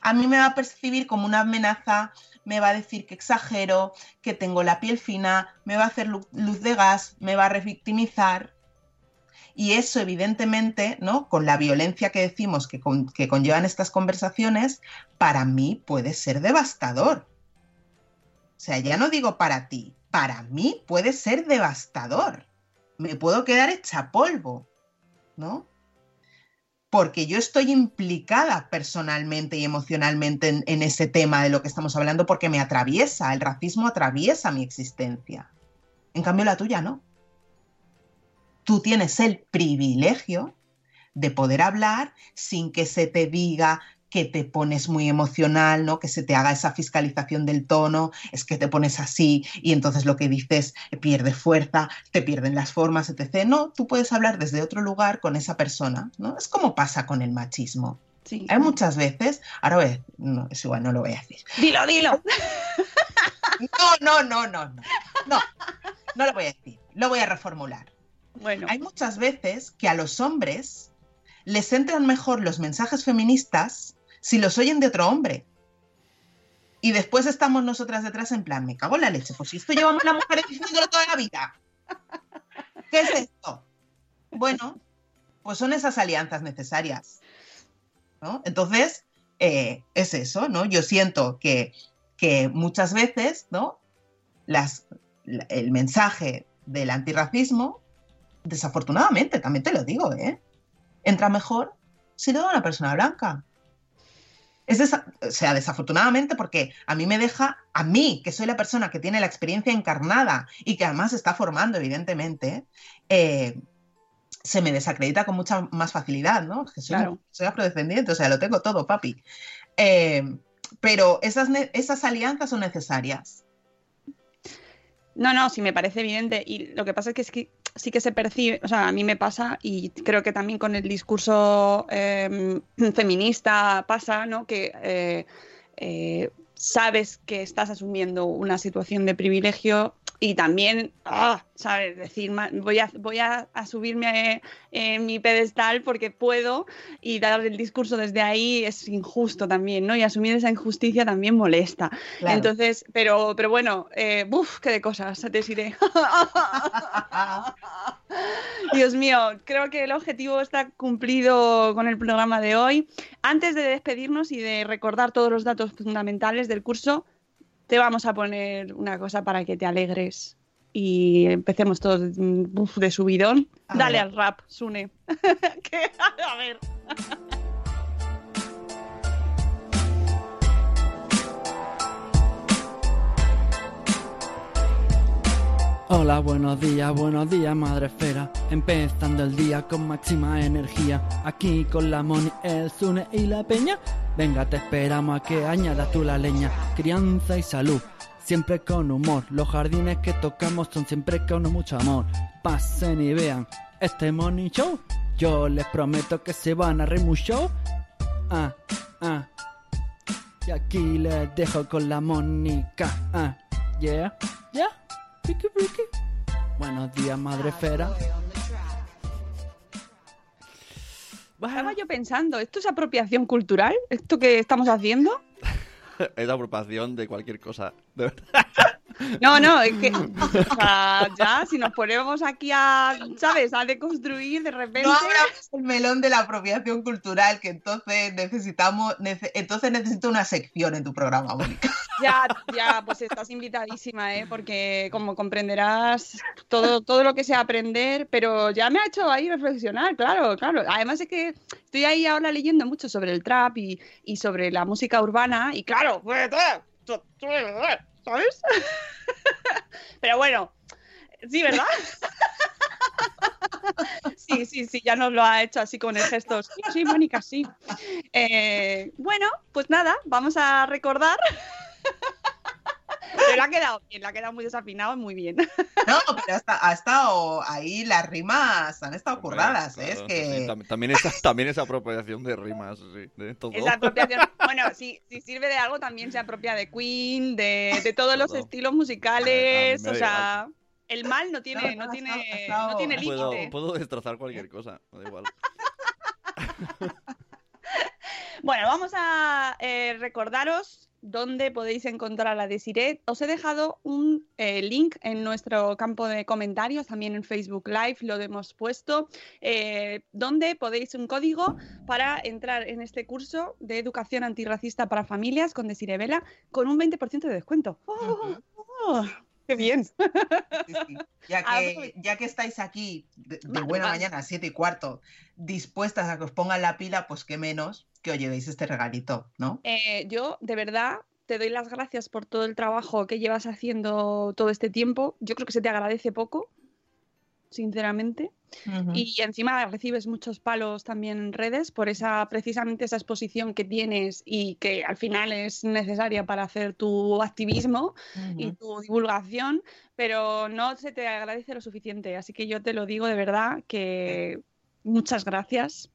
A mí me va a percibir como una amenaza, me va a decir que exagero, que tengo la piel fina, me va a hacer luz de gas, me va a revictimizar. Y eso, evidentemente, ¿no? Con la violencia que decimos que, que conllevan estas conversaciones, para mí puede ser devastador. Sea, ya no digo para ti, para mí puede ser devastador. Me puedo quedar hecha polvo, ¿no? Porque yo estoy implicada personalmente y emocionalmente en, en ese tema de lo que estamos hablando porque me atraviesa, el racismo atraviesa mi existencia. En cambio, la tuya no. Tú tienes el privilegio de poder hablar sin que se te diga, que te pones muy emocional, ¿no? Que se te haga esa fiscalización del tono, es que te pones así y entonces lo que dices pierde fuerza, te pierden las formas, etc. No, tú puedes hablar desde otro lugar con esa persona, ¿no? Es como pasa con el machismo. Sí. Hay muchas veces, ahora voy, no, es igual, no lo voy a decir.
Dilo, dilo.
No, no, no, no, no. No, no lo voy a decir. Lo voy a reformular.
Bueno.
Hay muchas veces que a los hombres les entran mejor los mensajes feministas si los oyen de otro hombre. Y después estamos nosotras detrás en plan, me cago en la leche, pues si esto llevamos a la mujer diciéndolo toda la vida. ¿Qué es esto? Bueno, pues son esas alianzas necesarias. ¿no? Entonces, eh, es eso, ¿no? Yo siento que, que muchas veces, ¿no? Las, el mensaje del antirracismo, desafortunadamente, también te lo digo, ¿eh? entra mejor si lo da una persona blanca. Es o sea, desafortunadamente porque a mí me deja, a mí, que soy la persona que tiene la experiencia encarnada y que además está formando, evidentemente, eh, se me desacredita con mucha más facilidad, ¿no? Que soy,
Claro.
soy afrodescendiente, o sea, lo tengo todo, papi. Eh, pero esas, esas alianzas son necesarias.
No, no, sí me parece evidente. Y lo que pasa es que, es que sí que se percibe, o sea, a mí me pasa y creo que también con el discurso eh, feminista pasa, ¿no? Que eh, eh, sabes que estás asumiendo una situación de privilegio y también, ah, ¿sabes? Decir, voy a, voy a, a subirme en mi pedestal porque puedo y dar el discurso desde ahí es injusto también, ¿no? Y asumir esa injusticia también molesta.
Claro.
Entonces, pero, pero bueno, eh, ¡buf! ¡Qué de cosas! Te diré. Dios mío, creo que el objetivo está cumplido con el programa de hoy. Antes de despedirnos y de recordar todos los datos fundamentales del curso, te vamos a poner una cosa para que te alegres y empecemos todos mm, de subidón.
A
Dale
ver.
al rap, Sune. Que- a ver.
Hola, buenos días, buenos días, madre esfera. Empezando el día con máxima energía. Aquí con la Moni, el Zune y la Peña. Venga, te esperamos a que añadas tú la leña. Crianza y salud. siempre con humor. Los jardines que tocamos son siempre con mucho amor. Pasen y vean este Morning Show. Yo les prometo que se van a reír mucho. Ah, ah. Y aquí les dejo con la Mónica. Ah, yeah, yeah. Ricky, Ricky. Buenos días, madre fera.
Estaba yo pensando, ¿esto es apropiación cultural? ¿Esto que estamos haciendo?
es apropiación de cualquier cosa. De verdad.
No, no, es que o sea, ya si nos ponemos aquí a, ¿sabes? A deconstruir de repente.
No abramos el melón de la apropiación cultural, que entonces necesitamos, nece- entonces necesito una sección en tu programa, Mónica.
Ya, ya, pues estás invitadísima, ¿eh? Porque como comprenderás todo, todo lo que sea aprender, pero ya me ha hecho ahí reflexionar, claro, claro. Además es que estoy ahí ahora leyendo mucho sobre el trap y, y sobre la música urbana, y claro, pues, ¿sabes? Pero bueno, sí, ¿verdad? Sí, sí, sí, ya nos lo ha hecho así con el gesto. Sí, sí, Mónica, sí. Eh, bueno, pues nada, vamos a recordar. Pero ha quedado bien, le ha quedado muy desafinado y muy bien.
No, pero hasta- ha estado ahí las rimas, han estado curradas, ¿eh? es
Claro,
que...
sí, tam- también, esa, también esa apropiación de rimas, sí, de todo.
Esa apropiación, bueno, si, si sirve de algo, también se apropia de Queen, de, de todos los
Todo.
estilos musicales. O sea, el mal no tiene,
No,
no tiene,
estado-
no tiene
puedo,
límite.
puedo destrozar cualquier cosa, da igual.
Bueno, vamos a eh, recordaros dónde podéis encontrar a Desiree. Os he dejado un eh, link en nuestro campo de comentarios, también en Facebook Live lo hemos puesto, eh, donde podéis un código para entrar en este curso de educación antirracista para familias con Desiree Vela con un 20% de descuento. ¡Oh! ¡Oh! ¡Qué bien!
Sí, sí. Ya
Ah,
que, ya que estáis aquí de, buena mañana, siete y cuarto, dispuestas a que os pongan la pila, pues qué menos que os llevéis este regalito, ¿no?
Eh, yo, de verdad, te doy las gracias por todo el trabajo que llevas haciendo todo este tiempo. Yo creo que se te agradece poco, sinceramente. Y encima recibes muchos palos también en redes por esa, precisamente esa exposición que tienes y que al final es necesaria para hacer tu activismo y tu divulgación, pero no se te agradece lo suficiente. Así que yo te lo digo de verdad que muchas gracias.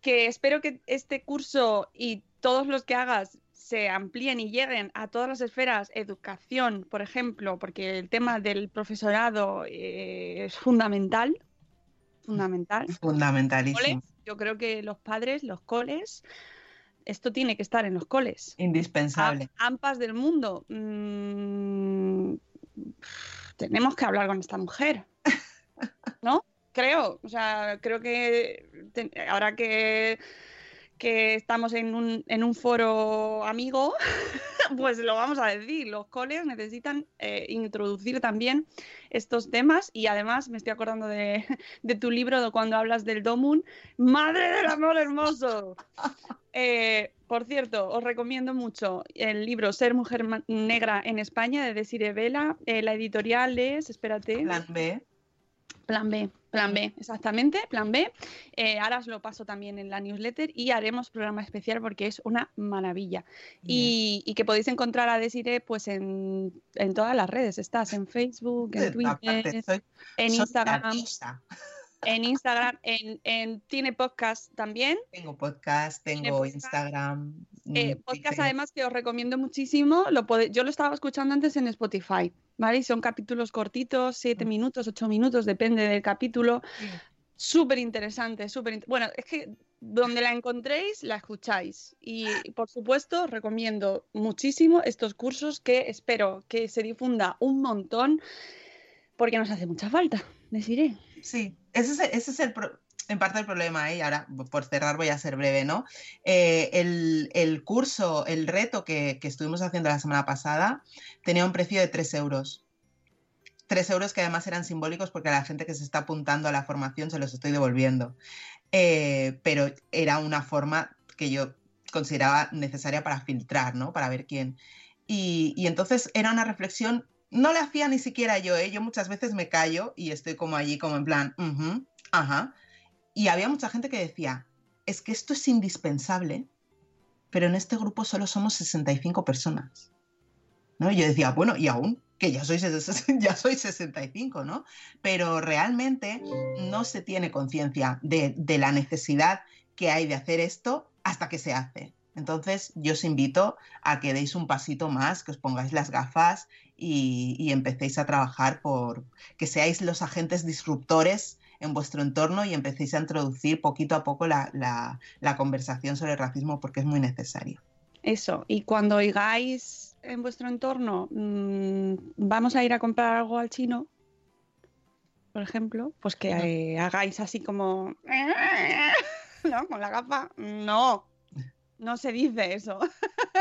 Que espero que este curso y todos los que hagas se amplíen y lleguen a todas las esferas, educación, por ejemplo, porque el tema del profesorado eh, es fundamental, fundamental.
fundamentalísimo,
Coles, yo creo que los padres, los coles, esto tiene que estar en los coles.
indispensable.
Am- AMPAs del mundo. mm, tenemos que hablar con esta mujer. ¿No? Creo. O sea, creo que te- ahora que, que estamos en un, en un foro amigo, pues lo vamos a decir. Los coles necesitan eh, introducir también estos temas y además me estoy acordando de, de tu libro de cuando hablas del Domun. ¡Madre del amor hermoso! Eh, por cierto, os recomiendo mucho el libro Ser Mujer Negra en España de Desiree Vela. Eh, la editorial es, espérate,
Plan B.
Plan B, Plan B, exactamente, Plan B. Eh, ahora os lo paso también en la newsletter y haremos programa especial porque es una maravilla. Y, y que podéis encontrar a Desiree pues en, en todas las redes. Estás en Facebook, en Twitter,
soy-
en
soy
Instagram, en Instagram, en, en- tiene podcast también.
Tengo podcast, tengo
podcast.
Instagram.
Eh,
mm,
podcast además que os recomiendo muchísimo. Lo pode- Yo lo estaba escuchando antes en Spotify, ¿vale? Y son capítulos cortitos, siete minutos, ocho minutos, depende del capítulo. Súper interesante, súper Bueno, es que donde la encontréis, la escucháis. Y por supuesto, os recomiendo muchísimo estos cursos que espero que se difunda un montón porque nos hace mucha falta, les diré.
Sí, ese es, el- ese es el pro- en parte el problema, ¿eh? y ahora por cerrar voy a ser breve, ¿no? Eh, el, curso, el reto que, que estuvimos haciendo la semana pasada tenía un precio de 3 euros. 3 euros que además eran simbólicos porque a la gente que se está apuntando a la formación se los estoy devolviendo. Eh, pero era una forma que yo consideraba necesaria para filtrar, ¿no? Para ver quién. Y, entonces era una reflexión, no la hacía ni siquiera yo, ¿eh? Yo muchas veces me callo y estoy como allí, como en plan, "Ujú, ajá. Y había mucha gente que decía, es que esto es indispensable, pero en este grupo solo somos 65 personas. ¿no? Yo decía, bueno, y aún, que ya soy, ya soy 65, ¿no? Pero realmente no se tiene conciencia de, de la necesidad que hay de hacer esto hasta que se hace. Entonces, yo os invito a que deis un pasito más, que os pongáis las gafas y, y, empecéis a trabajar por que seáis los agentes disruptores en vuestro entorno y empecéis a introducir poquito a poco la, la, la conversación sobre el racismo porque es muy necesario.
Eso, y cuando oigáis en vuestro entorno, mmm, vamos a ir a comprar algo al chino, por ejemplo, pues que eh, hagáis así como, ¿no? Con la gafa, no, no se dice eso.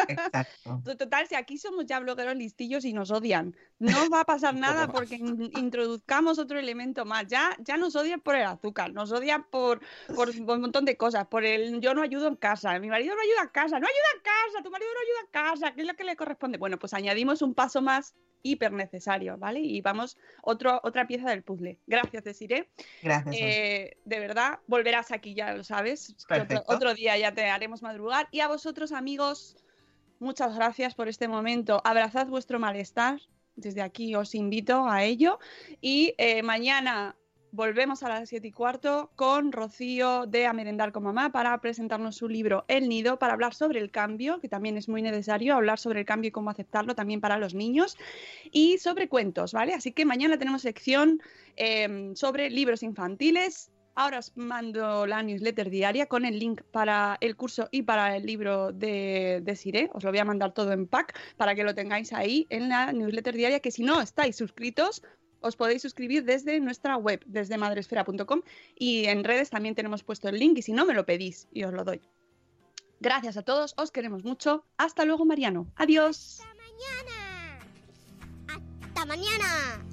Exacto.
Total, si aquí somos ya blogueros listillos y nos odian, no va a pasar nada porque in introduzcamos otro elemento más. Ya, ya nos odian por el azúcar, nos odian por, por, por, un montón de cosas, por el yo no ayudo en casa, mi marido no ayuda en casa, no ayuda en casa, tu marido no ayuda en casa, ¿qué es lo que le corresponde? Bueno, pues añadimos un paso más hiper necesario, ¿vale? Y vamos, otro, otra pieza del puzzle. Gracias, Desiree.
Gracias.
Eh, de verdad, volverás aquí, ya lo sabes. Otro, otro, día ya te haremos madrugar. Y a vosotros, amigos, muchas gracias por este momento. Abrazad vuestro malestar. Desde aquí os invito a ello. Y eh, mañana volvemos a las 7 y cuarto con Rocío de A Merendar con Mamá para presentarnos su libro El Nido, para hablar sobre el cambio, que también es muy necesario hablar sobre el cambio y cómo aceptarlo también para los niños, y sobre cuentos, ¿vale? Así que mañana tenemos sección eh, sobre libros infantiles. Ahora os mando la newsletter diaria con el link para el curso y para el libro de, de Siré. Os lo voy a mandar todo en pack para que lo tengáis ahí en la newsletter diaria, que si no estáis suscritos, os podéis suscribir desde nuestra web, desde madresfera.com y en redes también tenemos puesto el link y si no me lo pedís y os lo doy. Gracias a todos, os queremos mucho. Hasta luego, Mariano. Adiós.
Hasta mañana. Hasta mañana.